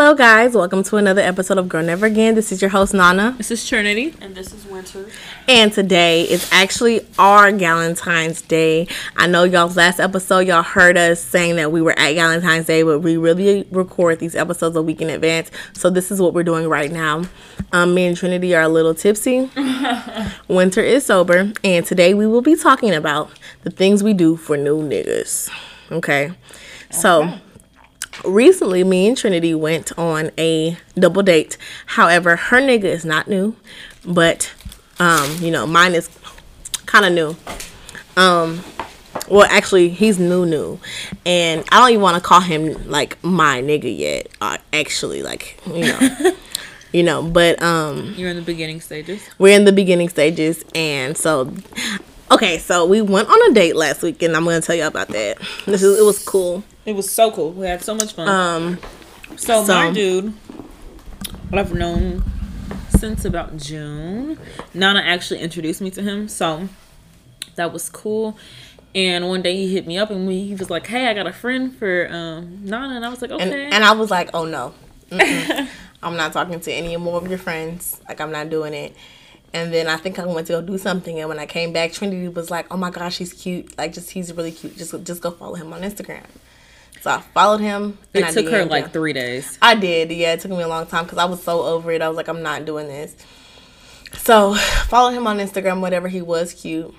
Hello, guys. Welcome to another episode of Girl Never Again. This is your host, Nana. This is Trinity. And this is Winter. And today is actually our Valentine's Day. I know y'all's last episode, y'all heard us saying that we were at Valentine's Day, but we really record these episodes a week in advance. So this is what we're doing right now. Um, me and Trinity are a little tipsy. Winter is sober. And today we will be talking about the things we do for new niggas. Okay. So recently me and Trinity went on a double date. However, her nigga is not new, but um, you know, mine is kind of new. Um, well, actually, he's new, new, and I don't even want to call him like my nigga yet. Uh, actually, like you know, you know, but um, You're in the beginning stages. we're in the beginning stages, and so. Okay, so we went on a date last week, and I'm gonna tell you about that. This is it was cool. It was so cool. We had so much fun. Um, so, so- my dude, I've known since about June. Nana actually introduced me to him, so that was cool. And one day he hit me up and we, he was like, "Hey, I got a friend for um, Nana," and I was like, "Okay." and I was like, oh no, I'm not talking to any more of your friends. Like I'm not doing it. And then I think I went to go do something, and when I came back, Trinity was like, "Oh my gosh, he's cute! Like, just he's really cute. Just just go follow him on Instagram." So I followed him. and I it took her like him. three days. I did. Yeah, it took me a long time because I was so over it. I was like, I'm not doing this. So followed him on Instagram, whatever. He was cute.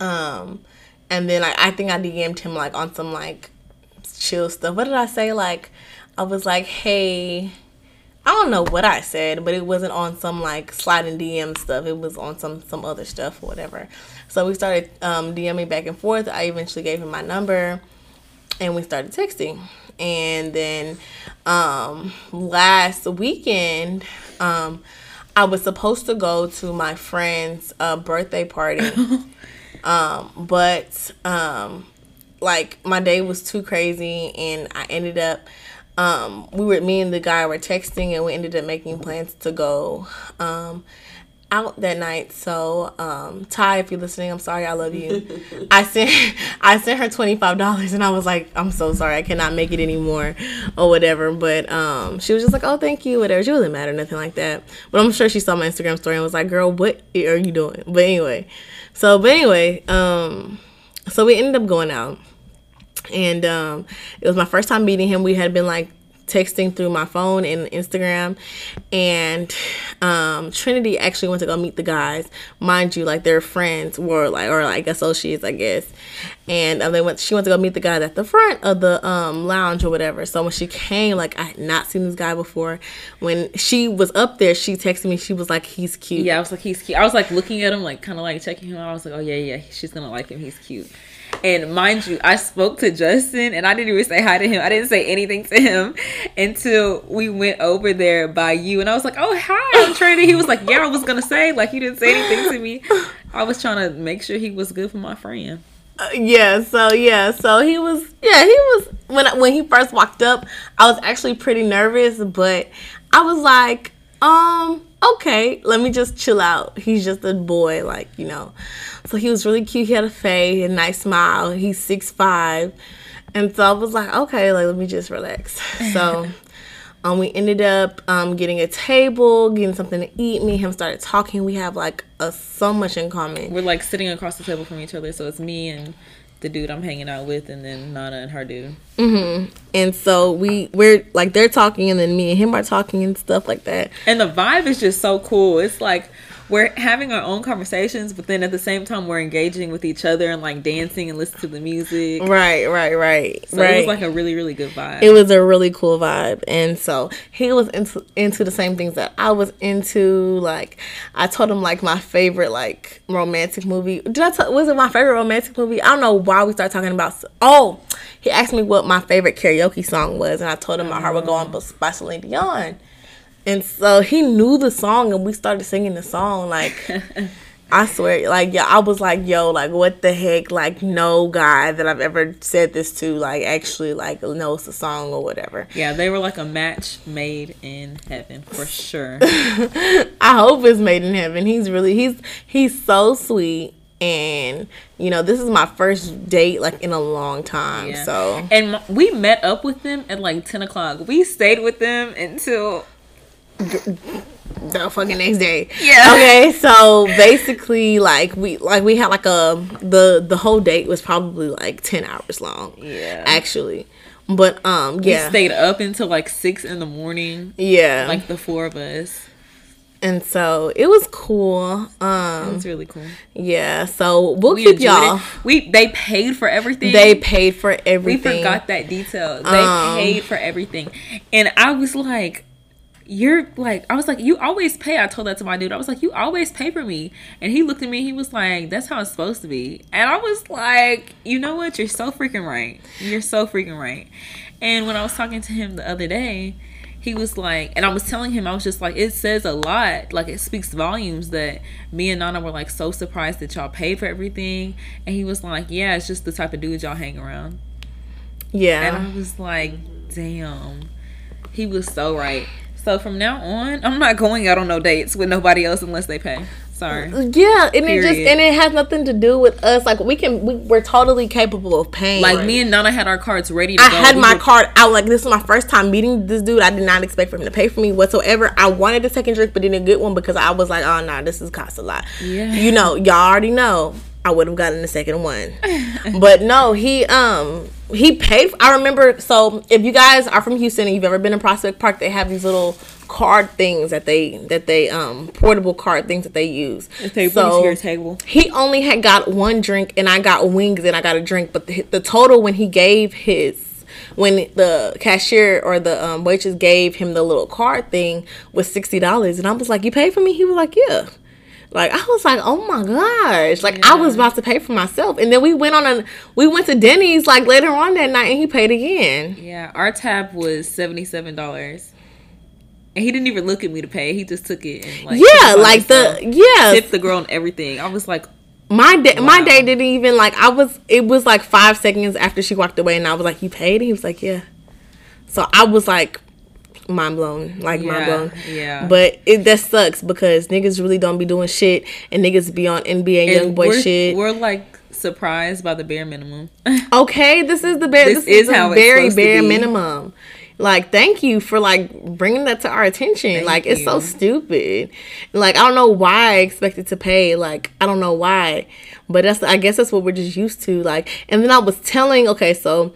Um, and then I, I think I DM'd him like on some like chill stuff. What did I say? Like, I was like, hey. I don't know what I said, but it wasn't on some like sliding DM stuff. It was on some some other stuff or whatever. So we started um, DMing back and forth. I eventually gave him my number, and we started texting. And then um, last weekend, um, I was supposed to go to my friend's uh, birthday party, um, but um, like my day was too crazy, and I ended up. Um, we were me and the guy were texting, and we ended up making plans to go um, out that night. So, um, Ty, if you're listening, I'm sorry. I love you. I sent I sent her twenty five dollars, and I was like, I'm so sorry. I cannot make it anymore, or whatever. But um, she was just like, Oh, thank you, whatever. She wasn't mad or nothing like that. But I'm sure she saw my Instagram story and was like, Girl, what are you doing? But anyway, so but anyway, um, so we ended up going out and um, it was my first time meeting him. We had been like texting through my phone and Instagram, and um, Trinity actually went to go meet the guys. Mind you, like their friends were like or like associates, I guess. And um, they went. She went to go meet the guys at the front of the um, lounge or whatever. So when she came, like I had not seen this guy before. When she was up there, she texted me. She was like, "He's cute." Yeah, I was like, he's cute. I was like looking at him, like kind of like checking him out. I was like, oh yeah, yeah, she's gonna like him. He's cute. And mind you, I spoke to Justin, and I didn't even say hi to him. I didn't say anything to him until we went over there by you, and I was like, "Oh, hi, I'm Trinity." He was like, "Yeah, I was gonna say like you didn't say anything to me." I was trying to make sure he was good for my friend. Uh, yeah so yeah so he was yeah he was when I- when he first walked up i was actually pretty nervous but i was like um okay let me just chill out he's just a boy like you know so he was really cute he had a face a nice smile he's six five and so i was like okay like let me just relax so um, we ended up um, getting a table, getting something to eat. Me and him started talking. We have like a, so much in common. We're like sitting across the table from each other, so it's me and the dude I'm hanging out with, and then Nana and her dude. Mm-hmm. And so we we're like they're talking and then me and him are talking and stuff like that. And the vibe is just so cool. It's like we're having our own conversations, but then at the same time we're engaging with each other and like dancing and listening to the music. Right, right, right. So right. it was like a really, really good vibe. it was a really cool vibe and so he was into into the same things that i was into like i told him like my favorite like romantic movie did i tell was it my favorite romantic movie i don't know why we started talking about oh he asked me what my favorite karaoke song was and i told him my heart would go on oh. by celine dion and so he knew the song and we started singing the song like I swear, like yeah, I was like, yo, like what the heck? Like no guy that I've ever said this to, like actually like knows the song or whatever. yeah, they were like a match made in heaven for sure. I hope it's made in heaven. He's really he's he's so sweet. and you know this is my first date like in a long time. Yeah. So And we met up with them at like ten o'clock. We stayed with them until the fucking next day. Yeah. Okay, so basically, like we like we had like a the the whole date was probably like ten hours long. Yeah. Actually, but um we yeah stayed up until like six in the morning. yeah Like the four of us. and so it was cool. Um It was really cool. yeah, so we'll We keep y'all. it. We they paid for everything. They paid for everything. we forgot that detail. They Um, paid for everything, and I was like, "You're like," I was like, "You always pay." I told that to my dude. I was like, "You always pay for me," and he looked at me. He was like, "That's how it's supposed to be," and I was like, "You know what? You're so freaking right. You're so freaking right." And when I was talking to him the other day, he was like, and I was telling him, I was just like, it says a lot. Like, it speaks volumes that me and Nana were like so surprised that y'all paid for everything. And he was like, yeah, it's just the type of dude y'all hang around. yeah. And I was like, damn. He was so right. So from now on, I'm not going out on no dates with nobody else unless they pay. Sorry. Yeah, and it just and it has nothing to do with us. Like we can, we, we're totally capable of paying. Like me and Nana had our cards ready to I go. had We my were- card out. Like this is my first time meeting this dude. I did not expect for him to pay for me whatsoever. I wanted a second drink, but didn't get one because I was like, oh no, this is cost a lot. Yeah. You know, y'all already know. I would have gotten the second one, but no, he um he paid. I remember. So if you guys are from Houston and you've ever been in Prospect Park, they have these little card things that they that they um portable card things that they use. It to your table. He only had got one drink, and I got wings, and I got a drink. But the, the total when he gave his, when the cashier or the um, waitress gave him the little card thing was sixty dollars, and I was like, "You paid for me?" He was like, "Yeah." Like I was like, "Oh my gosh!" Like I was about to pay for myself, and then we went on a we went to Denny's like later on that night, and he paid again. Yeah, our tab was seventy seven dollars. And he didn't even look at me to pay. He just took it and like yeah, like the yeah, tipped the girl and everything. I was like, My day, my day didn't even like. I was. It was like five seconds after she walked away, and I was like, "You paid?" And he was like, "Yeah." So I was like, mind blown, like mind blown. yeah. But it that sucks because niggas really don't be doing shit, and niggas be on NBA YoungBoy we're, shit. We're like surprised by the bare minimum. Okay, this is the bare. This, This is, is how very bare minimum. Like, thank you for like bringing that to our attention. Thank like, it's so stupid. Like, I don't know why I expected to pay. Like, I don't know why, but that's I guess that's what we're just used to. Like, and then I was telling, okay, so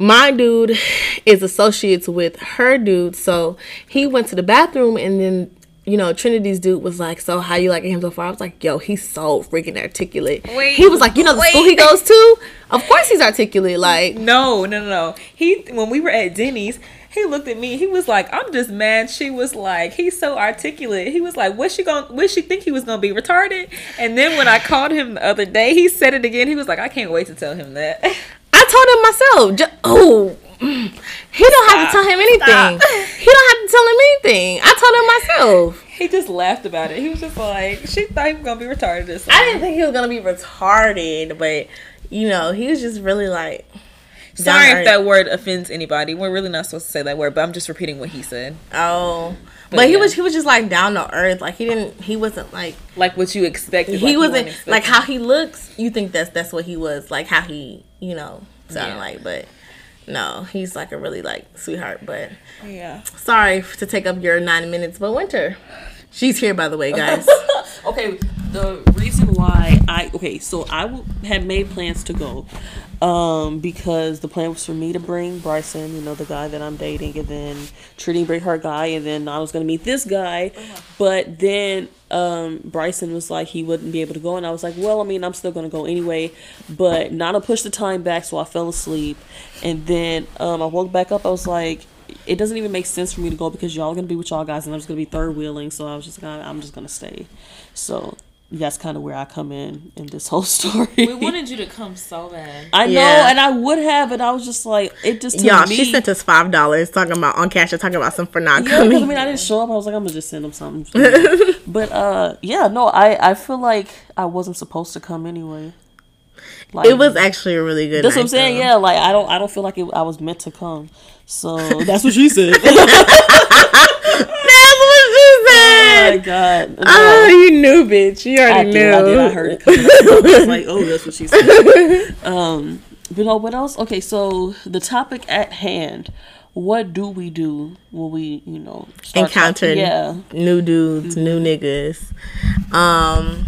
my dude is associates with her dude, so he went to the bathroom and then. You know, Trinity's dude was like, "So how you liking him so far?" I was like, "Yo, he's so freaking articulate." Wait, he was like, "You know, the school he goes to, of course he's articulate." Like, no, no, no, no. He when we were at Denny's, he looked at me. He was like, "I'm just mad." She was like, "He's so articulate." He was like, "What's she gonna? What she think he was gonna be retarded?" And then when I called him the other day, he said it again. He was like, "I can't wait to tell him that." I told him myself. Oh, mm, he don't have to tell him anything. Stop. He don't have to tell him anything. I told him myself. he just laughed about it. He was just like, "She thought he was gonna be retarded." Something. I didn't think he was gonna be retarded, but you know, he was just really like. Sorry if that word offends anybody. We're really not supposed to say that word, but I'm just repeating what he said. Oh, but, But he yeah. was he was just like down to earth. Like he didn't. He wasn't like Like what you expected. he like wasn't weren't like how he looks. You think that's that's what he was like how he you know sounded Yeah. like, but no, he's like a really like sweetheart. But Yeah. sorry to take up your nine minutes, but Winter, she's here by the way, guys. okay, the reason why I okay, so I w- had made plans to go, um, because the plan was for me to bring Bryson, you know, the guy that I'm dating, and then Trini bring her guy, and then I was gonna meet this guy, but then um Bryson was like he wouldn't be able to go, and I was like, well, I mean, I'm still gonna go anyway, but Nana pushed the time back, so I fell asleep, and then um I woke back up, I was like. It doesn't even make sense for me to go because y'all are gonna be with y'all guys and I'm just gonna be third wheeling. So I was just gonna, I'm just gonna stay. So that's kind of where I come in in this whole story. We wanted you to come so bad. I know, and I would have, and I was just like, it just to Y'all, me. she sent us five dollars talking about on cash or talking about some for not yeah, 'cause, coming. I mean, I didn't show up. I was like, I'm gonna just send them something. but uh, yeah, no, I I feel like I wasn't supposed to come anyway. Like, it was actually a really good. That's what I'm saying. though. Yeah, like I don't I don't feel like it, I was meant to come. So that's what she said. That's what she said. did. my god! No. Oh, you knew, bitch. You I already did, knew. I did. I heard it. coming. I was like, oh, that's what she said. um, but no, what else? Okay, so the topic at hand. What do we do when we, you know, start Encounter Yeah. new dudes, new niggas. Um,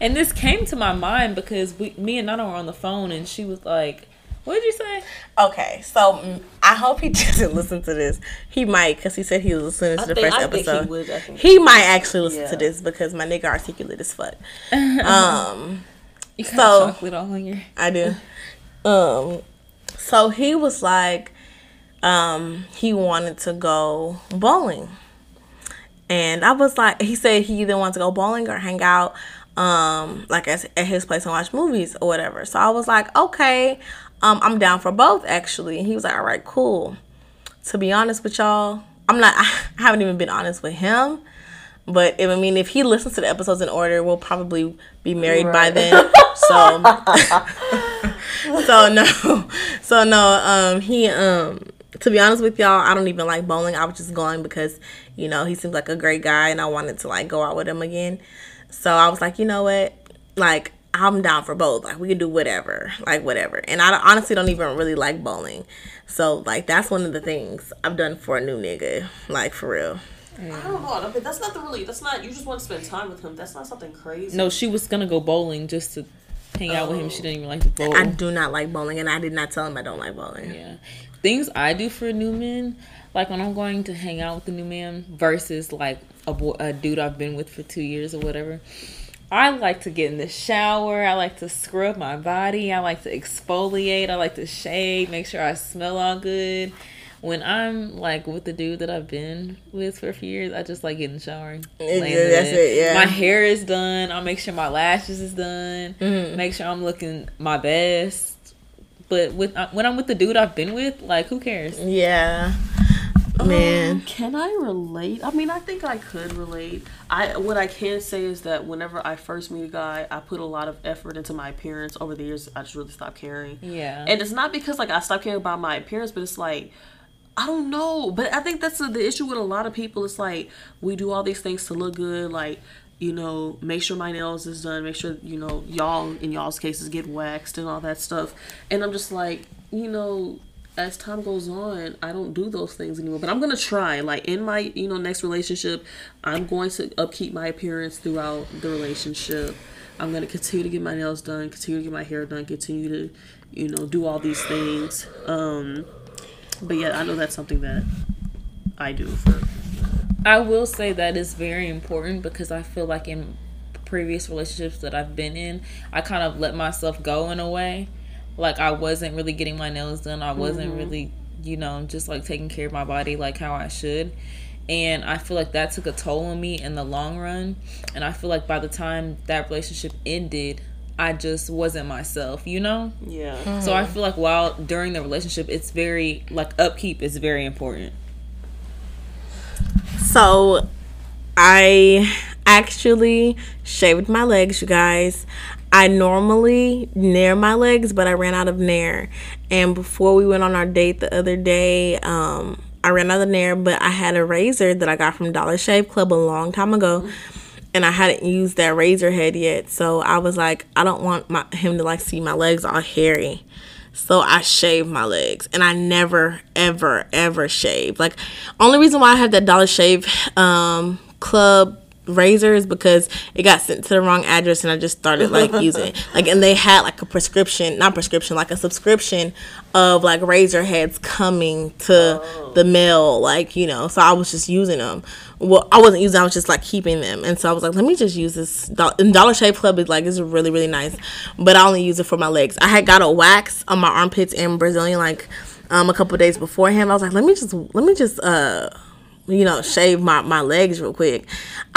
And this came to my mind because we, me and Nana were on the phone, and she was like, "What did you say?" okay, so mm, I hope he doesn't listen to this. He might, because he said he was listening to I the think, first I think episode. he would. I think. He might actually listen Yeah. to this because my nigga articulate as fuck. Um, You got So- chocolate all on your. I do. Um, so he was like, um, he wanted to go bowling, and I was like, he said he either wanted to go bowling or hang out, um, like at, at his place and watch movies or whatever. So I was like, okay, um, I'm down for both actually. And he was like, all right, cool. To be honest with y'all, I'm not. I haven't even been honest with him. But if, I mean, if he listens to the episodes in order, we'll probably be married by then. So, so no, so no. Um, he um, to be honest with y'all, I don't even like bowling. I was just going because you know he seems like a great guy, and I wanted to like go out with him again. So I was like, you know what, like. I'm down for both. Like we can do whatever, like whatever. And I honestly don't even really like bowling, so like that's one of the things I've done for a new nigga, like for real. I don't know. I mean, that's not the really. That's not. You just want to spend time with him. That's not something crazy. No, she was gonna go bowling just to hang out with him. She oh. didn't even like to bowl. I do not like bowling, and I did not tell him I don't like bowling. Yeah. Things I do for a new men, like when I'm going to hang out with a new man versus like a, boy, a dude I've been with for two years or whatever. I like to get in the shower. I like to scrub my body. I like to exfoliate. I like to shave, make sure I smell all good. When I'm like with the dude that I've been with for a few years, I just like getting in the shower. and Yeah, that's it, yeah. My hair is done. I'll make sure my lashes is done. Mm-hmm. Make sure I'm looking my best. But with uh, when I'm with the dude I've been with, like who cares? Yeah, man. Um, can I relate? I mean, I think I could relate. I what I can say is that whenever I first meet a guy, I put a lot of effort into my appearance. Over the years, I just really stopped caring. Yeah. And it's not because like I stopped caring about my appearance, but it's like I don't know. But I think that's the, the issue with a lot of people. It's like we do all these things to look good, like you know, make sure my nails is done, make sure you know y'all in y'all's cases get waxed and all that stuff. And I'm just like, you know, as time goes on, I don't do those things anymore. But I'm gonna try. Like in my you know next relationship, I'm going to upkeep my appearance throughout the relationship. I'm gonna continue to get my nails done, continue to get my hair done, continue to, you know, do all these things. Um, but yeah, I know that's something that I do for. I will say that is very important because I feel like in previous relationships that I've been in, I kind of let myself go in a way. Like I wasn't really getting my nails done. I wasn't mm-hmm. really, you know, just like taking care of my body like how I should. And I feel like that took a toll on me in the long run. And I feel like by the time that relationship ended, I just wasn't myself, you know? Yeah. So I feel like while during the relationship, it's very, like, upkeep is very important. So, I actually shaved my legs, you guys. I normally nair my legs, but I ran out of nair. And before we went on our date the other day, um, I ran out of nair, but I had a razor that I got from Dollar Shave Club a long time ago. And I hadn't used that razor head yet. So I was like, I don't want my him to like see my legs all hairy. So I shaved my legs and I never, ever, ever shaved. Like, only reason why I have that Dollar Shave um, Club razor is because it got sent to the wrong address and I just started like using it. Like, and they had like a prescription, not prescription, like a subscription of like razor heads coming to the mail, like, you know. So I was just using them. Well, I wasn't using, I was just like keeping them. And so I was like, let me just use this. And Dollar Shave Club is like, it's really, really nice. But I only use it for my legs. I had got a wax on my armpits in Brazilian like um, a couple days beforehand. I was like, let me just, let me just, uh, you know, shave my, my legs real quick.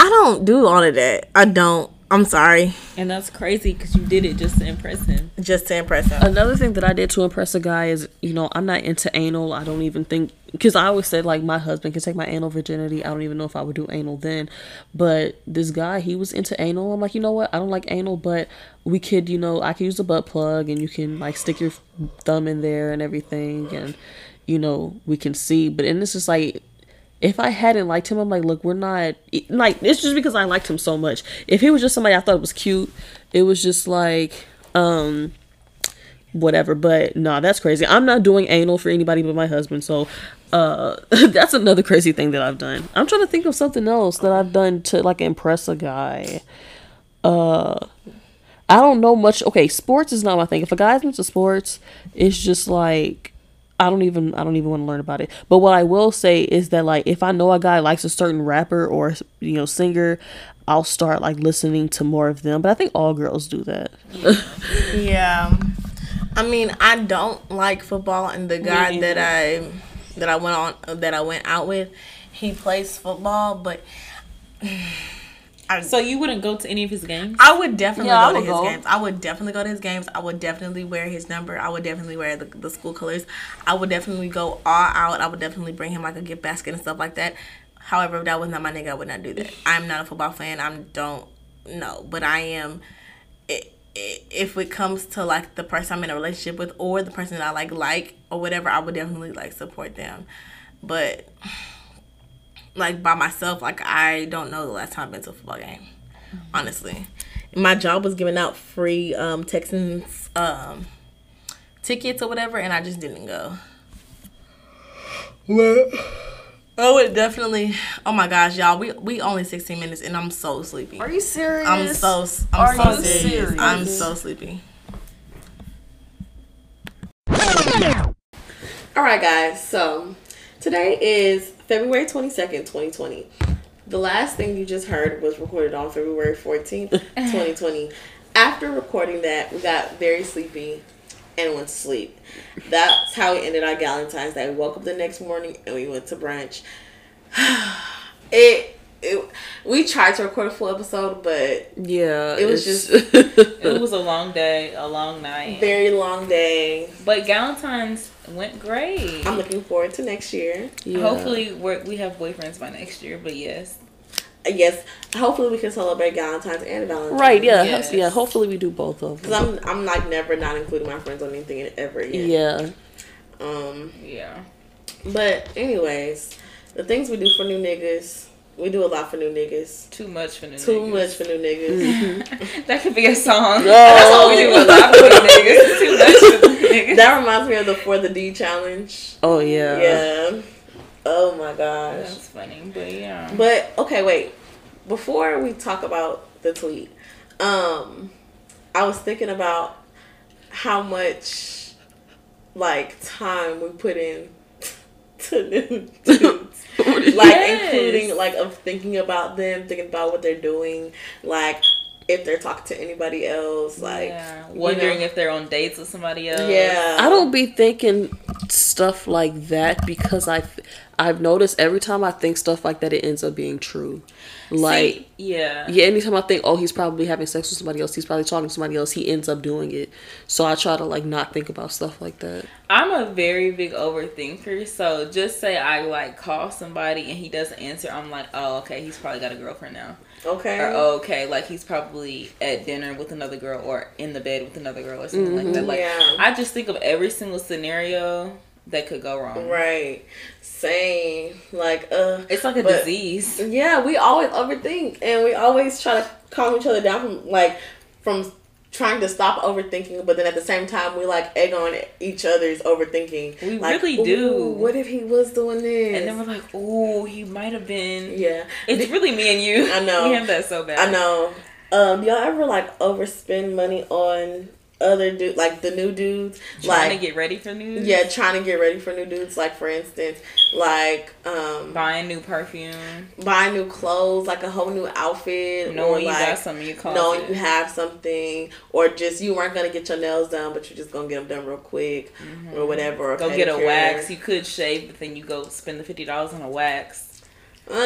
I don't do all of that. I don't. I'm sorry. And that's crazy because you did it just to impress him. Just to impress him. Another thing that I did to impress a guy is, you know, I'm not into anal. I don't even think because I always said like my husband can take my anal virginity. I don't even know if I would do anal then. But this guy, he was into anal. I'm like, you know what? I don't like anal, but we could, you know, I could use a butt plug and you can like stick your thumb in there and everything, and you know we can see. But and this is like if I hadn't liked him, I'm like, look, we're not like it's just because I liked him so much. If he was just somebody I thought was cute, it was just like, um, whatever. But nah, that's crazy. I'm not doing anal for anybody but my husband. So, uh, that's another crazy thing that I've done. I'm trying to think of something else that I've done to like impress a guy. Uh, I don't know much. Okay, sports is not my thing. If a guy's into sports, it's just like I don't even I don't even want to learn about it. But what I will say is that like if I know a guy likes a certain rapper or you know singer, I'll start like listening to more of them. But I think all girls do that. yeah. I mean, I don't like football and the guy that I that I went on that I went out with, he plays football, but I, so you wouldn't go to any of his games? I would definitely yeah, go to his go. games. I would definitely go to his games. I would definitely wear his number. I would definitely wear the, the school colors. I would definitely go all out. I would definitely bring him like a gift basket and stuff like that. However, if that was not my nigga, I would not do that. I'm not a football fan. I don't know, but I am. It, if it comes to like the person I'm in a relationship with or the person that I like like or whatever, I would definitely like support them. But like by myself, like I don't know the last time I've been to a football game. Honestly, my job was giving out free um, Texans um, tickets or whatever, and I just didn't go. What? I would definitely. Oh my gosh, y'all! We we only sixteen minutes, and I'm so sleepy. Are you serious? I'm so. I'm Are so you serious. serious? I'm so sleepy. All right, guys. So today is February 22nd, 2020. The last thing you just heard was recorded on February 14th, 2020. After recording that, we got very sleepy and went to sleep. That's how we ended our Valentine's Day. We woke up the next morning and we went to brunch. it it, we tried to record a full episode, but yeah, it was just it was a long day, a long night, very long day. But Valentine's went great. I'm looking forward to next year. Yeah. Hopefully, we we have boyfriends by next year. But yes, yes. Hopefully, we can celebrate Valentine's and Valentine's. Right? Yeah. Yes. Yeah. Hopefully, we do both of them. Because I'm I'm like never not including my friends on anything ever. Yet. Yeah. Um. Yeah. But anyways, the things we do for new niggas we do a lot for new niggas. Too much for new niggas. Too niggas. much for new niggas. Mm-hmm. that could be a song. No. That's all we do a lot for new niggas. Too much for new niggas. That reminds me of the For the D challenge. Oh, yeah. Yeah. Oh, my gosh. That's funny, but yeah. But, okay, wait. Before we talk about the tweet, um, I was thinking about how much, like, time we put in to new dudes. like yes. including like of thinking about them, thinking about what they're doing, like if they're talking to anybody else, like yeah. wondering you know. if they're on dates with somebody else. Yeah, I don't be thinking stuff like that because I, I've noticed every time I think stuff like that, it ends up being true. Like, See, yeah, yeah. Anytime I think, oh, he's probably having sex with somebody else, he's probably talking to somebody else, he ends up doing it. So I try to like not think about stuff like that. I'm a very big overthinker, so just say I like call somebody and he doesn't answer, I'm like, oh, okay, he's probably got a girlfriend now. Okay. Or oh, okay, like he's probably at dinner with another girl or in the bed with another girl or something mm-hmm. like that. Like yeah. I just think of every single scenario that could go wrong. Right. Same. Like uh It's like a but, disease. Yeah, we always overthink and we always try to calm each other down from like from trying to stop overthinking, but then at the same time we like egg on each other's overthinking. We like, really do. What if he was doing this? And then we're like, oh, he might have been. Yeah, it's really me and you. I know. We have that so bad. I know. Um, y'all ever like overspend money on other dude like the new dudes trying like to get ready for new? dudes? yeah trying to get ready for new dudes like for instance like um buying new perfume. buying new clothes like a whole new outfit knowing or like you got something you knowing you have something or just you weren't gonna get your nails done but you're just gonna get them done real quick mm-hmm. or whatever or go get a wax. You could shave but then you go spend the $50 on a wax. Um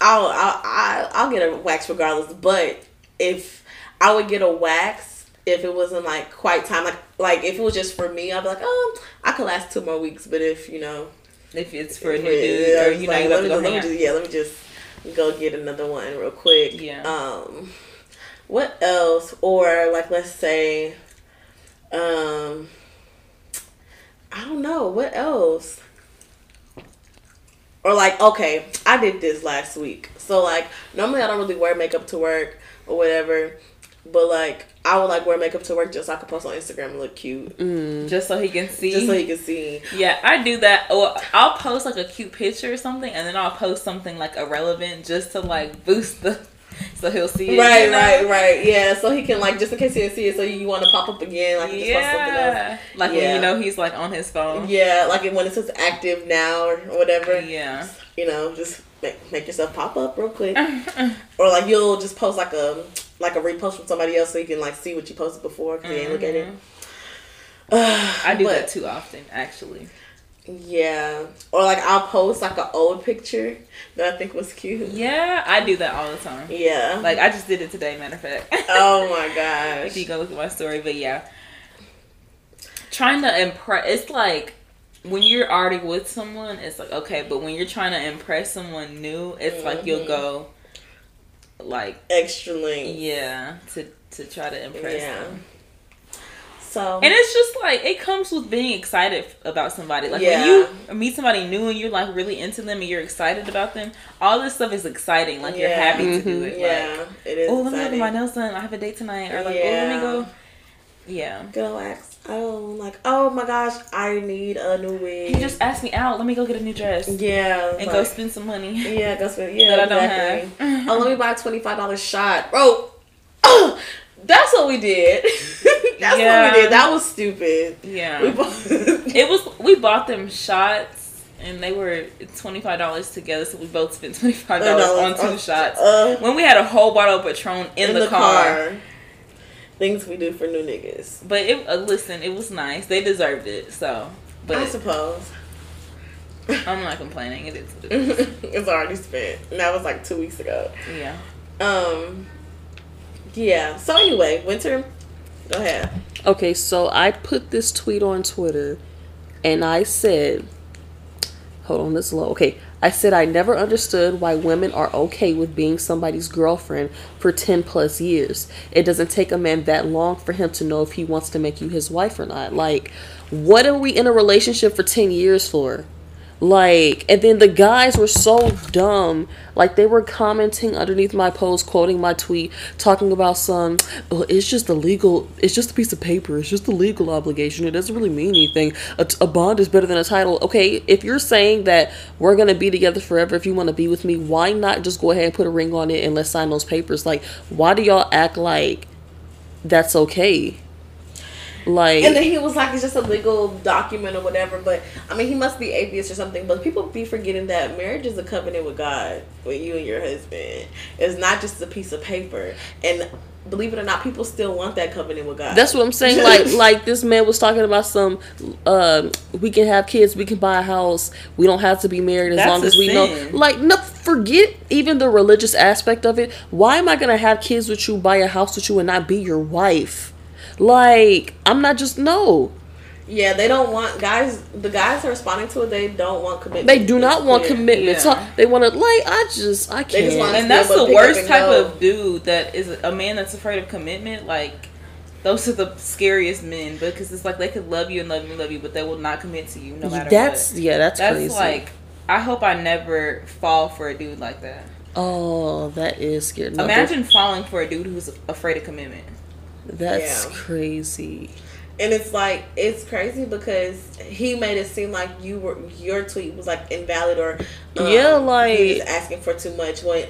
I'll, I'll I'll I'll get a wax regardless but if I would get a wax if it wasn't like quite time like like if it was just for me i'd be like oh i could last two more weeks but if you know if it's for a new dude yeah, or you like, know you let, me, let me just, yeah let me just go get another one real quick. Yeah. Um what else? Or like let's say um i don't know what else? Or like okay, I did this last week. So like normally I don't really wear makeup to work or whatever, but like I would like wear makeup to work just so I could post on Instagram and look cute, mm. just so he can see. just so he can see. Yeah, I do that. Or I'll post like a cute picture or something, and then I'll post something like irrelevant just to like boost the, so he'll see it. Right, you know? right, right. Yeah, so he can like just in case he didn't see it, so you want to pop up again, like just post something else. Yeah, like when you know he's like on his phone. Yeah, like when it says active now or whatever. Yeah. You know, just make, make yourself pop up real quick, or like you'll just post like a like a repost from somebody else so you can like see what you posted before because you ain't look at it. Mm-hmm. I do But- that too often, actually. Yeah, or like I'll post like an old picture that I think was cute. Yeah, I do that all the time. Yeah. Like I just did it today, matter of fact. oh my gosh! if you go look at my story, but yeah, trying to impress. It's like when you're already with someone, it's like okay, but when you're trying to impress someone new, it's like you'll Mhm. go like Extra length. yeah to to try to impress Yeah. them. So. And it's just like it comes with being excited about somebody. Like Yeah. when you meet somebody new and you're like really into them and you're excited about them, all this stuff is exciting. Like you're Yeah. happy to do mm-hmm. it. yeah, Like, it is. oh, let me go get my nails done. I have a date tonight. Or like, oh, let me Yeah. go. Yeah. Go ask. Oh, like, oh my gosh, I need a new wig. He just asked me out. Let me go get a new dress yeah, and like, go spend some money. Yeah, go spend. Yeah, That I don't exactly. have. oh, let me buy a twenty five dollar shot, bro. that's what we did. that's Yeah. what we did. That was stupid. Yeah. We both. It was. We bought them shots. And they were twenty five dollars together, so we both spent twenty five dollars on two Uh, shots. uh, When we had a whole bottle of Patron in, the, car. Things we do for new niggas. But it, uh, listen, it was nice. They deserved it. So, but I but suppose. I'm not complaining. It is. What it is. it's already spent. And that was like two weeks ago. Yeah. Um. Yeah. So anyway, winter. Go ahead. Okay, so I put this tweet on Twitter and I said, hold on, this low. Okay, I said I never understood why women are okay with being somebody's girlfriend for 10 plus years. It doesn't take a man that long for him to know if he wants to make you his wife or not. Like, what are we in a relationship for 10 years for? Like, and then the guys were so dumb. Like, they were commenting underneath my post, quoting my tweet, talking about some, oh, it's just a legal, it's just a piece of paper. It's just a legal obligation. It doesn't really mean anything. A, bond is better than a title. Okay, if you're saying that we're going to be together forever, if you want to be with me, why not just go ahead and put a ring on it and let's sign those papers? Like, why do y'all act like that's okay? Like, And then he was like, it's just a legal document or whatever. But I mean, he must be atheist or something. But people be forgetting that marriage is a covenant with God, with you and your husband. It's not just a piece of paper. And believe it or not, people still want that covenant with God. That's what I'm saying. Like, like this man was talking about some. Um, we can have kids. We can buy a house. We don't have to be married as That's long as we know. Like, no, forget even the religious aspect of it. Why am I gonna have kids with you, buy a house with you, and not be your wife? Like, I'm not just no. yeah, they don't want guys. The guys are responding to it. They don't want commitment. They do not It's want clear. commitment. So they want to like. I just I can't. just And that's the worst type go. of dude that is a man that's afraid of commitment. Like, those are the scariest men because it's like they could love you and love you and love you, but they will not commit to you no matter that's what. yeah. That's, That's crazy. like, I hope I never fall for a dude like that. oh, that is scary. No, Imagine falling for a dude who's afraid of commitment. That's Yeah. crazy. And it's like it's crazy because he made it seem like you were your tweet was like invalid or um, Yeah, like- just asking for too much when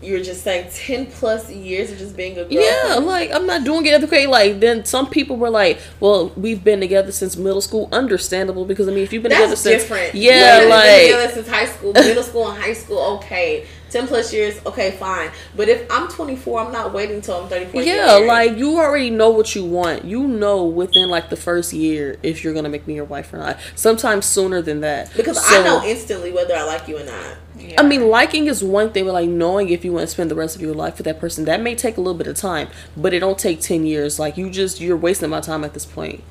you're just saying ten plus years of just being a girl. Yeah, like I'm not doing it okay. Like then some people were like, "Well, we've been together since middle school." Understandable because I mean, if you've been together that's since different. yeah, Women been like together since high school, middle school, and high school. Okay, ten plus years. Okay, fine. But if I'm 24, I'm not waiting until I'm 34. yeah, married. like you already know what you want. You know within like the first year if you're gonna make me your wife or not. Sometimes sooner than that because So- I know instantly whether I like you or not. Yeah. I mean, liking is one thing, but like knowing if you want to spend the rest of your life with that person, that may take a little bit of time, but it don't take ten years. Like you just you're wasting my time at this point.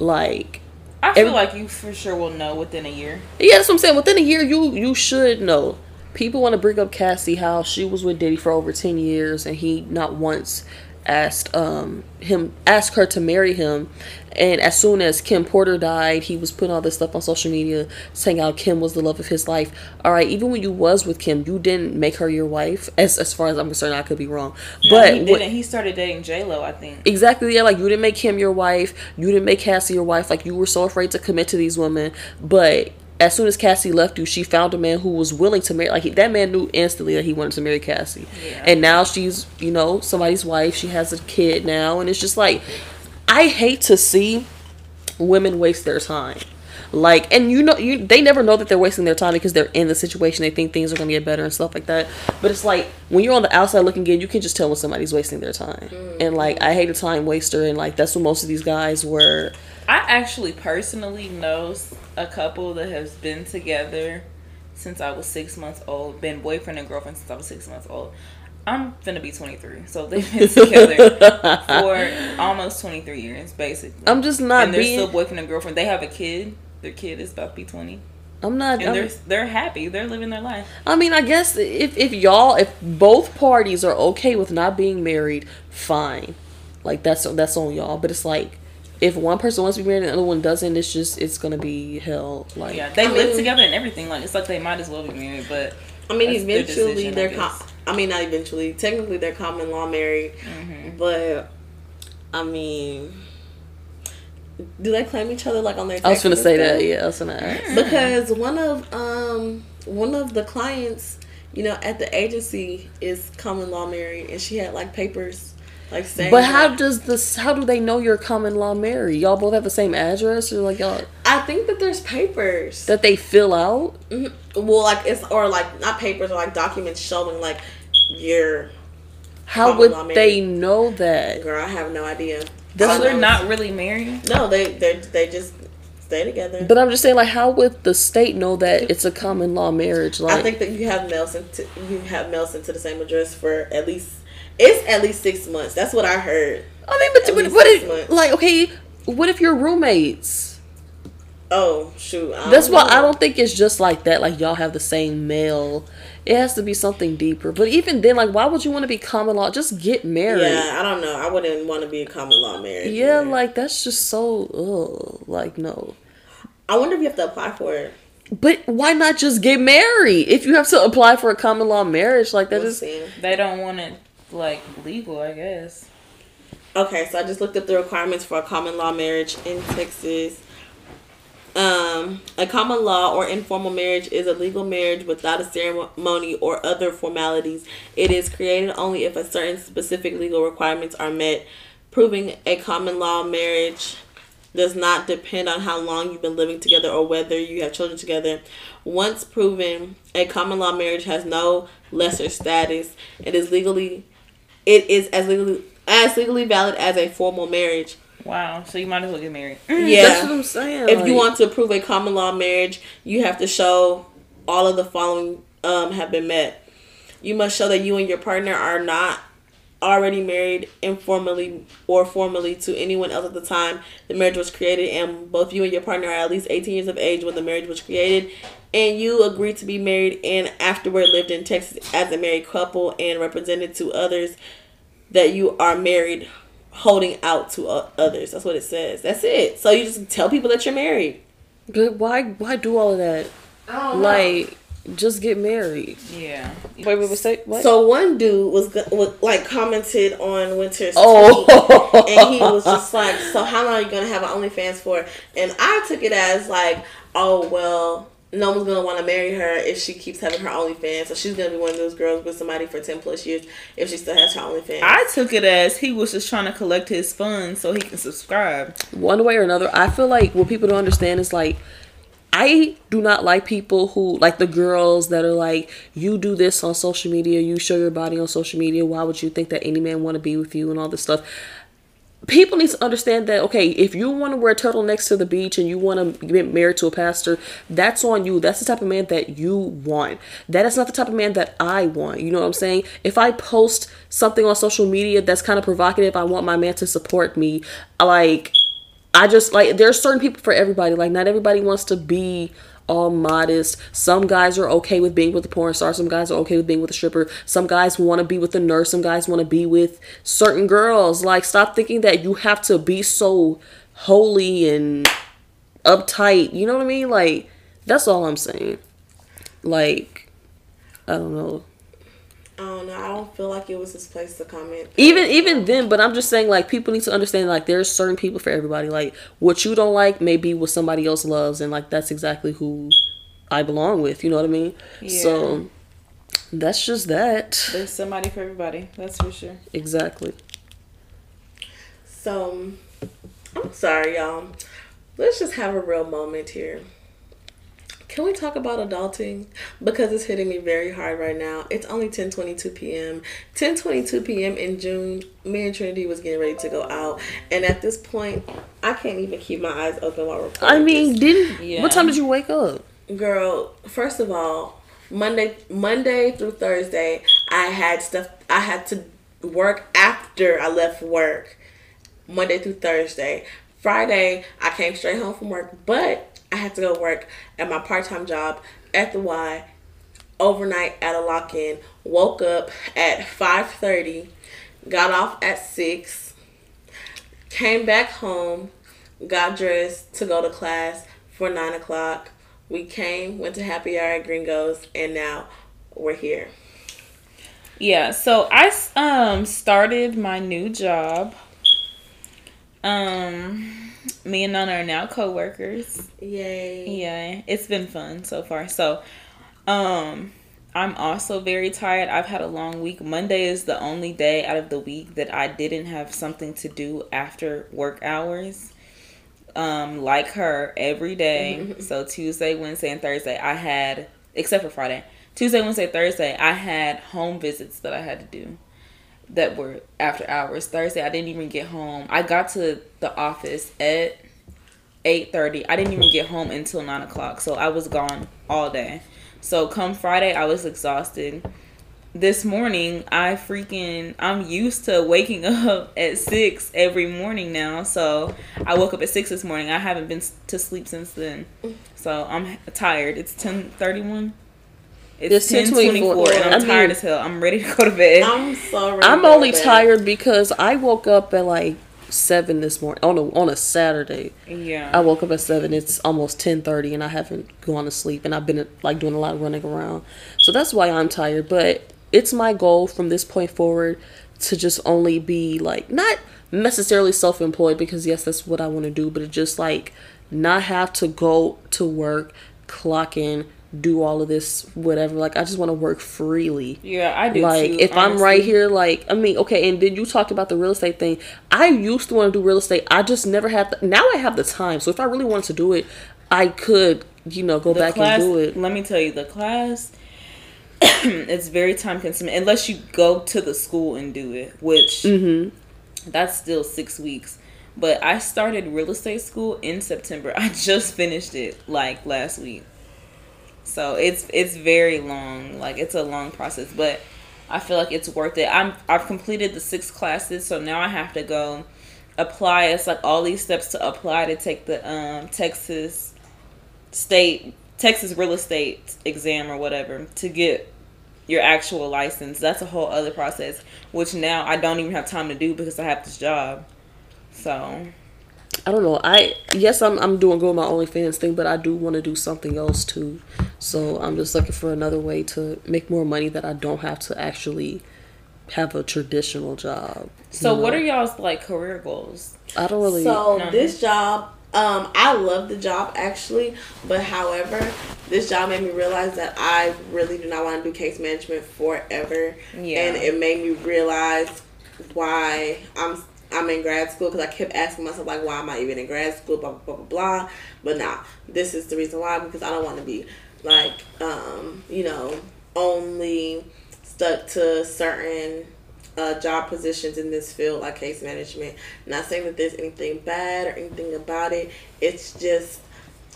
Like I feel every- like you for sure will know within a year. Yeah, that's what I'm saying. Within a year, you you should know. People want to bring up Cassie how she was with Diddy for over ten years and he not once asked um him asked her to marry him and as soon as Kim Porter died, he was putting all this stuff on social media saying how Kim was the love of his life. All right, even when you was with Kim, you didn't make her your wife. As as far as I'm concerned, I could be wrong, but he what- didn't. He started dating J Lo, I think. Exactly, yeah. Like you didn't make him your wife. You didn't make Cassie your wife. Like you were so afraid to commit to these women. But as soon as Cassie left you, she found a man who was willing to marry. Like he, that man knew instantly that he wanted to marry Cassie. Yeah. And now she's, you know, somebody's wife. She has a kid now, and it's just like, I hate to see women waste their time. Like, and you know, you they never know that they're wasting their time because they're in the situation. They think things are gonna get better and stuff like that. But it's like when you're on the outside looking in, you can just tell when somebody's wasting their time. Mm. And like, I hate a time waster, and like that's what most of these guys were. I actually personally know a couple that has been together since I was six months old, been boyfriend and girlfriend since I was six months old. I'm finna be 23, so they've been together for almost 23 years, basically. I'm just not and they're being. still boyfriend and girlfriend. They have a kid. Their kid is about to be 20, I'm not. and I'm- they're they're happy. They're living their life. I mean, I guess if if y'all, if both parties are okay with not being married, fine. Like that's that's on y'all. But it's like if one person wants to be married and the other one doesn't, it's just it's gonna be hell. Like Yeah, they I live mean- together and everything. Like it's like they might as well be married, but I mean, That's their eventually decision, they're. guess. Com- I mean, not eventually. Technically, they're common law married, Mm-hmm. but I mean, do they claim each other like on their? I was gonna say and that. Yeah, I was gonna ask. because one of um one of the clients, you know, at the agency is common law married, and she had like papers like saying. But how that- does this? How do they know you're common law married? Y'all both have the same address, or like y'all I think that there's papers. that they fill out? Mhm. Well, like it's or like not papers or like documents showing like your How would law they married. know that? girl. I have no idea. so they're not really married. No, they they they just stay together. But I'm just saying, like, how would the state know that it's a common law marriage? Like, I think that you have mail sent to you have mail sent to the same address for at least it's at least six months. That's what I heard. I mean, but, but what if, like, okay, what if you're roommates? Oh shoot! I That's why know. I don't think it's just like that. Like y'all have the same mail. It has to be something deeper. But even then, like, why would you want to be common law? Just get married. Yeah, I don't know. I wouldn't want to be a common law marriage. Yeah, either. like that's just so ugh. Like no. I wonder if you have to apply for it. But why not just get married? If you have to apply for a common law marriage, like that We'll is see. They don't want it like legal, I guess. Okay, so I just looked up the requirements for a common law marriage in Texas. Um, a common law or informal marriage is a legal marriage without a ceremony or other formalities. It is created only if a certain specific legal requirements are met. Proving a common law marriage does not depend on how long you've been living together or whether you have children together. Once proven, a common law marriage has no lesser status. It is legally it is as legally as legally valid as a formal marriage. Wow. So you might as well get married. Yeah. that's what I'm saying. if you want to approve a common law marriage, you have to show all of the following um, have been met. You must show that you and your partner are not already married informally or formally to anyone else at the time the marriage was created. And both you and your partner are at least 18 years of age when the marriage was created. And you agreed to be married and afterward lived in Texas as a married couple and represented to others that you are married holding out to uh, others. That's what it says. That's it. So you just tell people that you're married. But why why do all of that? Like just get married. Yeah. Wait, wait, wait, say what? So one dude was, was like commented on Winter's Oh. tweet, and he was just like, "So how long are you gonna have an OnlyFans for?" And I took it as like, "Oh well, no one's gonna want to marry her if she keeps having her OnlyFans. So she's gonna be one of those girls with somebody for ten plus years if she still has her OnlyFans." I took it as he was just trying to collect his funds so he can subscribe. one way or another, I feel like what people don't understand is like I do not like people who like the girls that are like you do this on social media, you show your body on social media. Why would you think that any man want to be with you and all this stuff? People need to understand that okay, if you want to wear a turtlenecks to the beach and you want to get married to a pastor, that's on you. That's the type of man that you want. That is not the type of man that I want. You know what I'm saying? If I post something on social media that's kind of provocative, I want my man to support me. Like I just like there's certain people for everybody. Like not everybody wants to be all modest. Some guys are okay with being with a porn star. Some guys are okay with being with a stripper. Some guys want to be with a nurse. Some guys want to be with certain girls. Like stop thinking that you have to be so holy and uptight. You know what I mean? Like that's all I'm saying. Like I don't know. I don't know. I don't feel like it was his place to comment. Even even then, but I'm just saying like people need to understand like there's certain people for everybody. Like what you don't like may be what somebody else loves, and like that's exactly who I belong with. You know what I mean? Yeah. So that's just that. There's somebody for everybody. That's for sure. Exactly. So, I'm sorry, y'all. Let's just have a real moment here. Can we talk about adulting? Because it's hitting me very hard right now. It's only 10:22 p.m. 10:22 p.m. in June. Me and Trinity was getting ready to go out, and at this point, I can't even keep my eyes open while recording. I mean, this. didn't Yeah. what time did you wake up? girl first of all monday monday through thursday i had stuff i had to work after i left work monday through thursday friday i came straight home from work but i had to go work at my part-time job at the y overnight at a lock-in woke up at 5.30 got off at 6 came back home got dressed to go to class for 9 o'clock we came went to happy hour at gringos and now we're here Yeah, so I um started my new job. Um me and Nana are now co-workers. yay Yeah, it's been fun so far. So, um, I'm also very tired. I've had a long week. Monday is the only day out of the week that I didn't have something to do after work hours. Um, like her every day. so Tuesday, Wednesday, and Thursday, I had, except for Friday, Tuesday, Wednesday, Thursday, I had home visits that I had to do that were after hours. Thursday, I didn't even get home. I got to the office at eight thirty. I didn't even get home until nine o'clock, so I was gone all day. So come Friday, I was exhausted. This morning, I freaking I'm used to waking up at six every morning now. So I woke up at six this morning. I haven't been to sleep since then. Mm. So I'm tired. It's ten thirty one. It's, It's ten twenty four, 10:24. and I'm I tired mean- as hell. I'm ready to go to bed. i'm so ready I'm to go only to bed. tired because I woke up at like seven this morning on a on a Saturday. yeah. I woke up at seven. It's almost ten thirty, and I haven't gone to sleep. And I've been like doing a lot of running around, so that's why I'm tired. But it's my goal from this point forward to just only be like not necessarily self-employed because yes, that's what I want to do. But it just like not have to go to work, clock in, do all of this, whatever. Like I just want to work freely yeah, I do. like too, if i'm right here like i mean okay and then you talked about the real estate thing i used to want to do real estate i just never had the, now i have the time so if i really wanted to do it i could you know go the back class, and do it Let me tell you, the class it's very time consuming unless you go to the school and do it, which Mm-hmm. that's still six weeks. But I started real estate school in September. I just finished it like last week. So it's it's very long. Like it's a long process, but I feel like it's worth it. I'm I've completed the six classes, so now I have to go apply. It's like all these steps to apply to take the um Texas state Texas real estate exam or whatever to get your actual license. That's a whole other process, which now I don't even have time to do because I have this job. So i don't know i yes i'm, I'm doing good with my onlyfans thing but i do want to do something else too so i'm just looking for another way to make more money that i don't have to actually have a traditional job so you what are y'all's like career goals? i don't really So No. this job, um, I love the job actually, but however, this job made me realize that I really do not want to do case management forever, Yeah. and it made me realize why I'm I'm in grad school because I kept asking myself like, why am I even in grad school? Blah blah blah blah. But now this is the reason why because I don't want to be like, um, you know, only stuck to certain uh, job positions in this field like case management. Not saying that there's anything bad or anything about it. It's just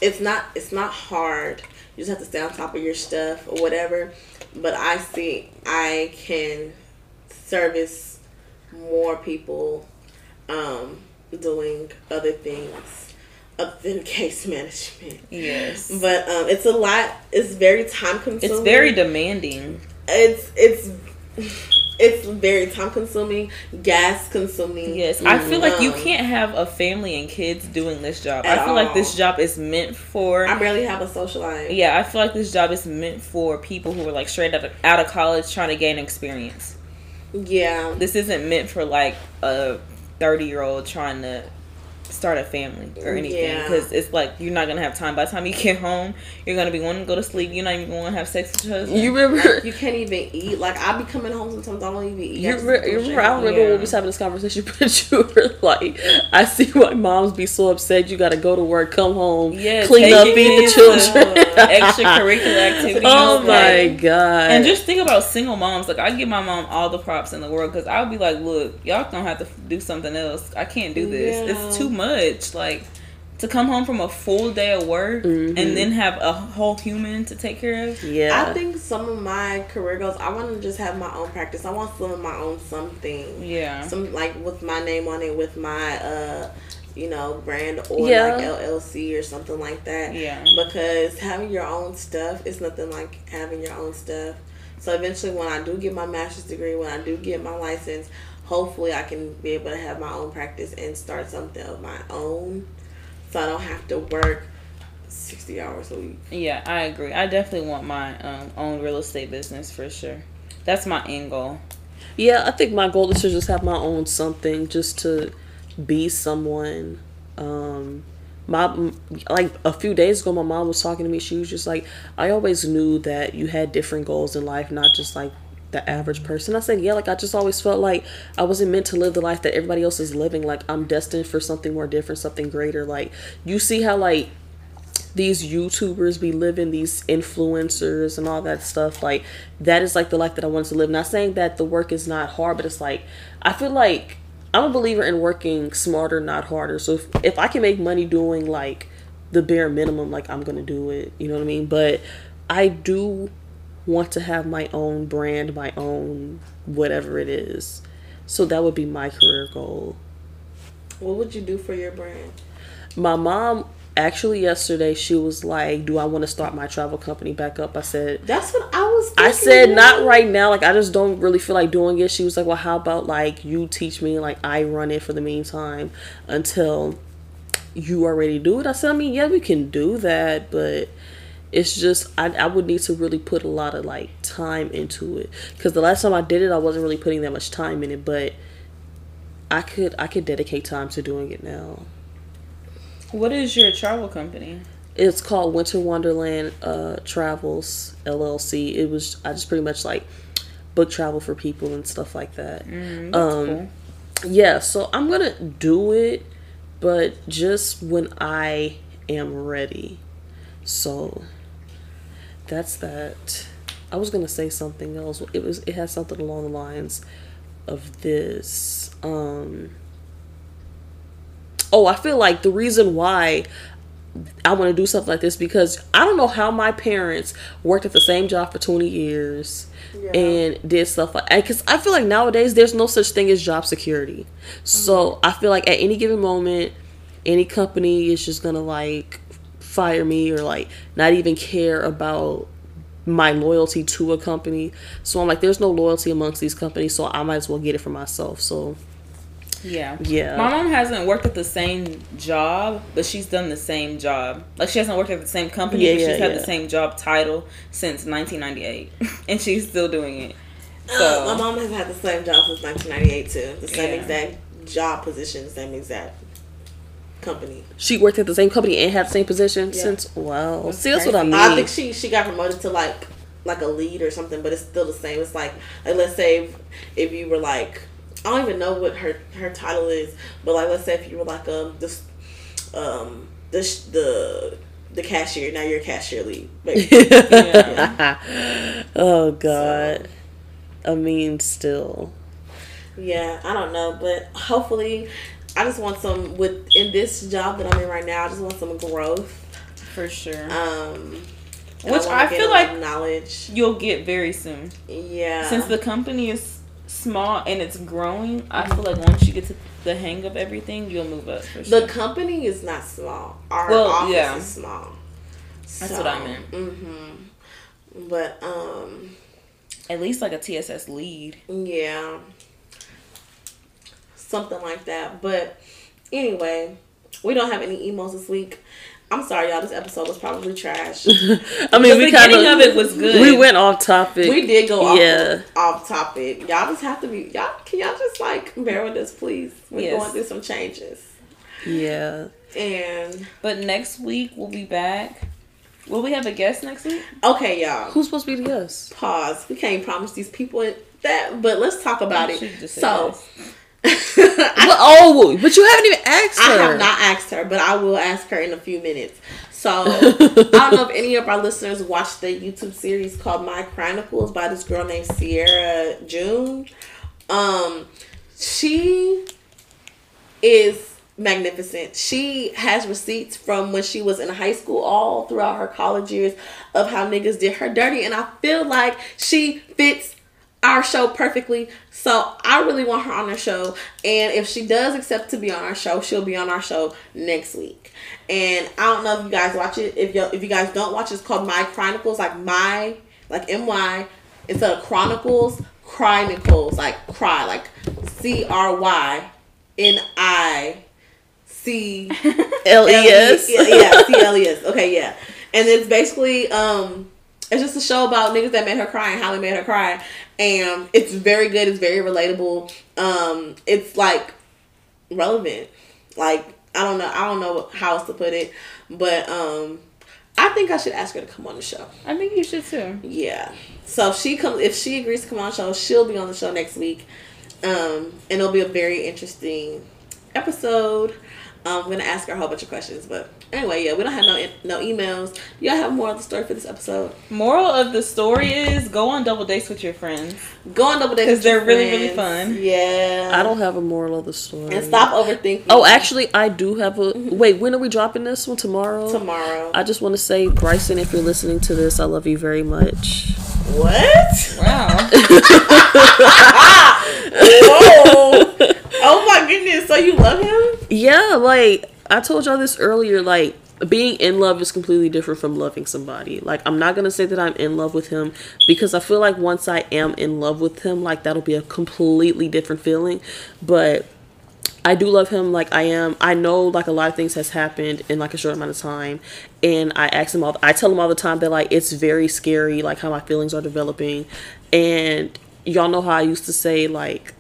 it's not it's not hard. You just have to stay on top of your stuff or whatever. But I see I can service more people um, doing other things other than case management. Yes. But um, it's a lot. It's very time consuming. It's very demanding. It's it's it's very time consuming, gas consuming. Yes, I feel like you Um, can't have a family and kids doing this job. At I feel like this job is meant for. I barely have a social life. yeah, I feel like this job is meant for people who are like straight out of, out of college trying to gain experience. Yeah. This isn't meant for like a 30 year old trying to start a family or anything Yeah. because it's like you're not gonna have time by the time you get home you're gonna be wanting to go to sleep you're not even gonna have sex with your husband You remember? You can't even eat. Like I be coming home sometimes. I don't even eat. You I just remember, do you remember, I don't remember Yeah. when we was having this conversation, but you were like, I see why moms be so upset. You got to go to work, come home, Yeah, clean up, feed the children. To extracurricular activities. oh my like- god! And just think about single moms. Like I give my mom all the props in the world because I'll be like, "Look, y'all gonna have to do something else. I can't do this. Yeah. It's too much. Like to come home from a full day of work Mhm. and then have a whole human to take care of. yeah, I think some of my career goals. I want to just have my own practice. I want some of my own something. Yeah, Some like with my name on it, with my uh, you know, brand or Yeah. like LLC or something like that. yeah, because having your own stuff is nothing like having your own stuff. So eventually, when I do get my master's degree, when I do get my license, hopefully I can be able to have my own practice and start something of my own, so I don't have to work sixty hours a week. yeah. I agree. I definitely want my um, own real estate business for sure. That's my end goal. yeah. I think my goal is to just have my own something, just to be someone. Um, my like a few days ago, my mom was talking to me. She was just like, I always knew that you had different goals in life, not just like the average person. I said, yeah, like I just always felt like I wasn't meant to live the life that everybody else is living. Like I'm destined for something more different, something greater. Like you see how like these YouTubers be living, these influencers and all that stuff. Like that is like the life that I wanted to live. Not saying that the work is not hard, but it's like I feel like I'm a believer in working smarter, not harder. So if, if I can make money doing like the bare minimum, like I'm gonna do it. You know what I mean? But I do want to have my own brand, my own whatever it is. So that would be my career goal. What would you do for your brand? My mom actually yesterday she was like, "Do I want to start my travel company back up?" I said, That's what I was. I said man. not right now. Like I just don't really feel like doing it. She was like, "Well, how about like you teach me? Like I run it for the meantime until you are ready to do it." I said, "I mean, yeah, we can do that, but it's just I I would need to really put a lot of like time into it because the last time I did it, I wasn't really putting that much time in it, but." I could I could dedicate time to doing it now. What is your travel company? It's called Winter Wonderland uh, Travels LLC. It was I just pretty much like book travel for people and stuff like that. Mm, Um, cool. Yeah, so I'm gonna do it, but just when I am ready. So that's that. I was gonna say something else. It was it has something along the lines of this. Um Oh, I feel like the reason why I want to do something like this because I don't know how my parents worked at the same job for 20 years Yeah. and did stuff like because I feel like nowadays there's no such thing as job security. So mm-hmm. I feel like at any given moment, any company is just gonna like fire me or like not even care about my loyalty to a company. So I'm like, there's no loyalty amongst these companies, so I might as well get it for myself. So Yeah. Yeah. My mom hasn't worked at the same job, but she's done the same job. Like she hasn't worked at the same company, Yeah, but she's yeah, had yeah. the same job title since 1998, and she's still doing it. Uh, So my mom has had the same job since 1998 too. The same Yeah. exact job position, the same exact company. she worked at the same company and had the same position Yeah. since wow. That's See, that's what I mean. I think she she got promoted to like like a lead or something, but it's still the same. It's like like let's say if, if you were like I don't even know what her her title is, but like let's say if you were like um this um the the the cashier now you're a cashier lead. basically. oh God. I mean, still. yeah, I don't know, but hopefully. I just want some with in this job that I'm in right now. I just want some growth. for sure, Um, and Which wanna I feel like- knowledge. you'll get very soon Yeah, since the company is small and it's growing, I feel like once you get to the hang of everything, you'll move up for sure. The company is not small. Our Well, office yeah. is small. That's what I meant. Mm-hmm. But um, At least like a TSS lead. yeah, something like that. But anyway, we don't have any emails this week. I'm sorry, y'all. This episode was probably trash. I mean, The we kind beginning of it was good. We went off topic. we did go off, Yeah. off topic. Y'all just have to be y'all. Can y'all just like bear with us, please? We're Yes. going through some changes, Yeah. and But next week we'll be back. Will we have a guest next week? okay, y'all. Who's supposed to be the guest? Pause. We can't promise these people that, but let's talk about it. just So. yes. Oh, but you haven't even asked I have not asked her, but I will ask her in a few minutes. So I don't know if any of our listeners watched the YouTube series called My Chronicles by this girl named Sierra June. Um, she is magnificent. She has receipts from when she was in high school all throughout her college years of how niggas did her dirty, and I feel like she fits our show perfectly. So I really want her on our show. And if she does accept to be on our show, she'll be on our show next week. And I don't know if you guys watch it. If you if you guys don't watch it, it's called My Chronicles, like my like M Y instead of Chronicles, Chronicles, like cry, like C R Y N I C L E S. yeah, C L E S. Okay, yeah. And it's basically um it's just a show about niggas that made her cry and how they made her cry. And it's very good, it's very relatable. Um it's like relevant. Like I don't know, I don't know how else to put it, but um I think I should ask her to come on the show. I think you should too. Yeah. So if she comes if she agrees to come on the show, she'll be on the show next week. Um and it'll be a very interesting episode. Um, I'm gonna ask her a whole bunch of questions, but anyway, yeah, we don't have no no emails. Y'all have more of the story for this episode. Moral of the story is go on double dates with your friends. Go on double dates 'Cause with your they're really, really fun. Yeah, I don't have a moral of the story. and stop overthinking. Oh, actually, I do have a. Wait, when are we dropping this one? Tomorrow. tomorrow. I just want to say, Bryson, if you're listening to this, I love you very much. what? Wow. So you love him? Yeah, like I told y'all this earlier, like being in love is completely different from loving somebody. Like I'm not gonna say that I'm in love with him because I feel like once I am in love with him, like that'll be a completely different feeling. But I do love him like I am. I know like a lot of things has happened in like a short amount of time, and I ask him all. I tell him all the time that like it's very scary, like how my feelings are developing, and y'all know how I used to say like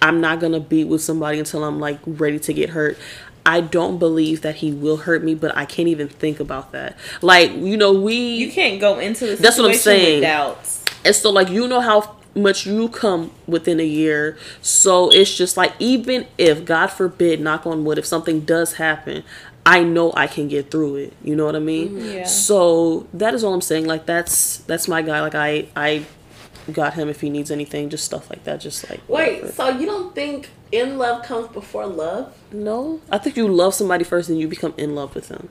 I'm not gonna be with somebody until I'm like ready to get hurt. I don't believe that he will hurt me, but I can't even think about that. Like you know we You can't go into the That's what I'm saying. doubts. and so like you know how much you come within a year. So it's just like even if God forbid, knock on wood, if something does happen, I know I can get through it. You know what I mean? Mm-hmm. Yeah. So that is all I'm saying. Like that's that's my guy. Like I I got him if he needs anything, just stuff like that. Just like Wait, whatever. so you don't think in love comes before love? No, I think you love somebody first, and you become in love with them.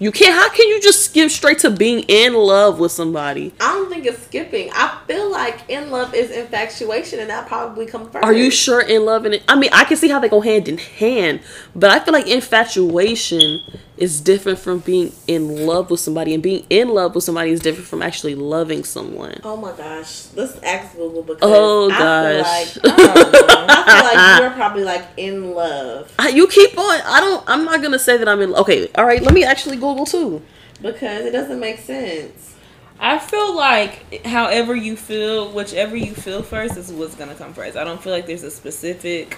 You can't. How can you just skip straight to being in love with somebody? I don't think it's skipping. I feel like in love is infatuation, and that probably comes first. Are you sure in love and I mean, I can see how they go hand in hand, but I feel like infatuation is different from being in love with somebody, and being in love with somebody is different from actually loving someone. Oh my gosh, let's ask Google because Oh, I gosh. feel like I, don't know. I feel like you're probably like in love I- You keep on. I don't. I'm not gonna say that I'm in. Okay, all right. Let me actually Google too. because it doesn't make sense. I feel like however you feel, whichever you feel first is what's gonna come first. I don't feel like there's a specific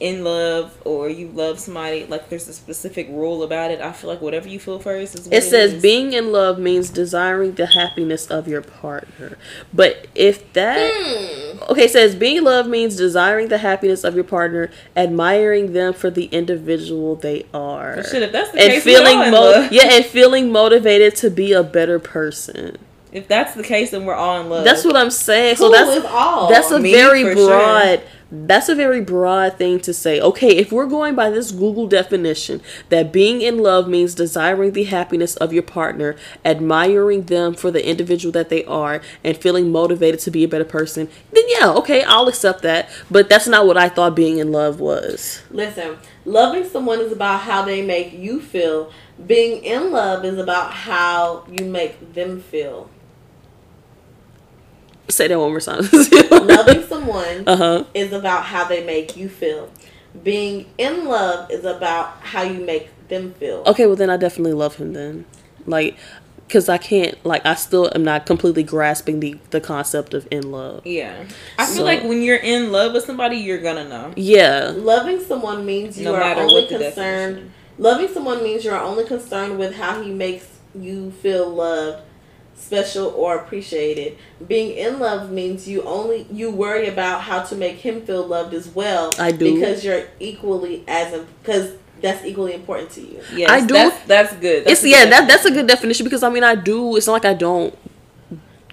in love or you love somebody like there's a specific rule about it. I feel like whatever you feel first is what It says is. being in love means desiring the happiness of your partner. But if that Hmm. okay, it says being in love means desiring the happiness of your partner, admiring them for the individual they are, But shit, if that's the and case, feeling mo- yeah, and feeling motivated to be a better person. If that's the case, then we're all in love. That's what I'm saying. So that's all? that's a Me, very broad. sure. That's a very broad thing to say. Okay, if we're going by this Google definition that being in love means desiring the happiness of your partner, admiring them for the individual that they are, and feeling motivated to be a better person, then yeah, okay, I'll accept that. But that's not what I thought being in love was. Listen, loving someone is about how they make you feel. Being in love is about how you make them feel. Say that one more time. Loving someone uh huh. is about how they make you feel. Being in love is about how you make them feel. Okay, well then I definitely love him then. Like, cause I can't like I still am not completely grasping the the concept of in love. Yeah. I feel like when you're in love with somebody, you're gonna know. Yeah. Loving someone means you No are only what concerned. definition. Loving someone means you are only concerned with how he makes you feel loved, special, or appreciated. Being in love means you only you worry about how to make him feel loved as well. I do. because you're equally as because that's equally important to you. Yes, I do- That's, that's good. That's it's a yeah, good that that's a good definition because I mean I do it's not like I don't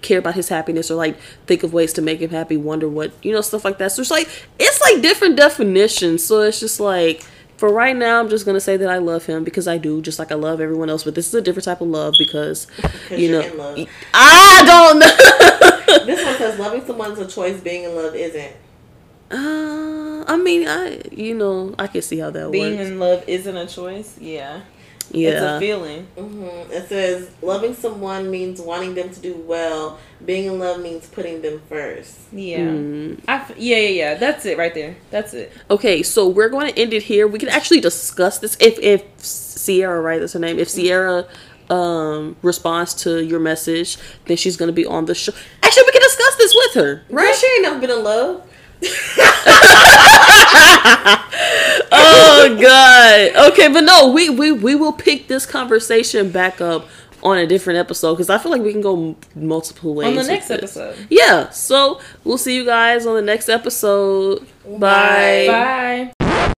care about his happiness or like think of ways to make him happy, wonder what you know, stuff like that. So it's like it's like different definitions. So it's just like for right now I'm just gonna say that I love him because I do, just like I love everyone else, but this is a different type of love because Because you you're know in love. I don't know This one says loving someone's a choice. Being in love isn't. Uh, I mean, I you know I can see how that Being works. Being in love isn't a choice. Yeah. It's a yeah, feeling. hmm It says loving someone means wanting them to do well. Being in love means putting them first. Yeah. Mm. I f- yeah, yeah, yeah. That's it right there. That's it. Okay, so we're going to end it here. We can actually discuss this if if Sierra, right, that's her name. If Sierra um responds to your message, then she's going to be on the show. Actually, we can discuss this with her, Right? right? She ain't never been in love. oh god. Okay, but no, we we we will pick this conversation back up on a different episode because I feel like we can go m- multiple ways On the next episode. Yeah, so we'll see you guys on the next episode. Bye. Bye.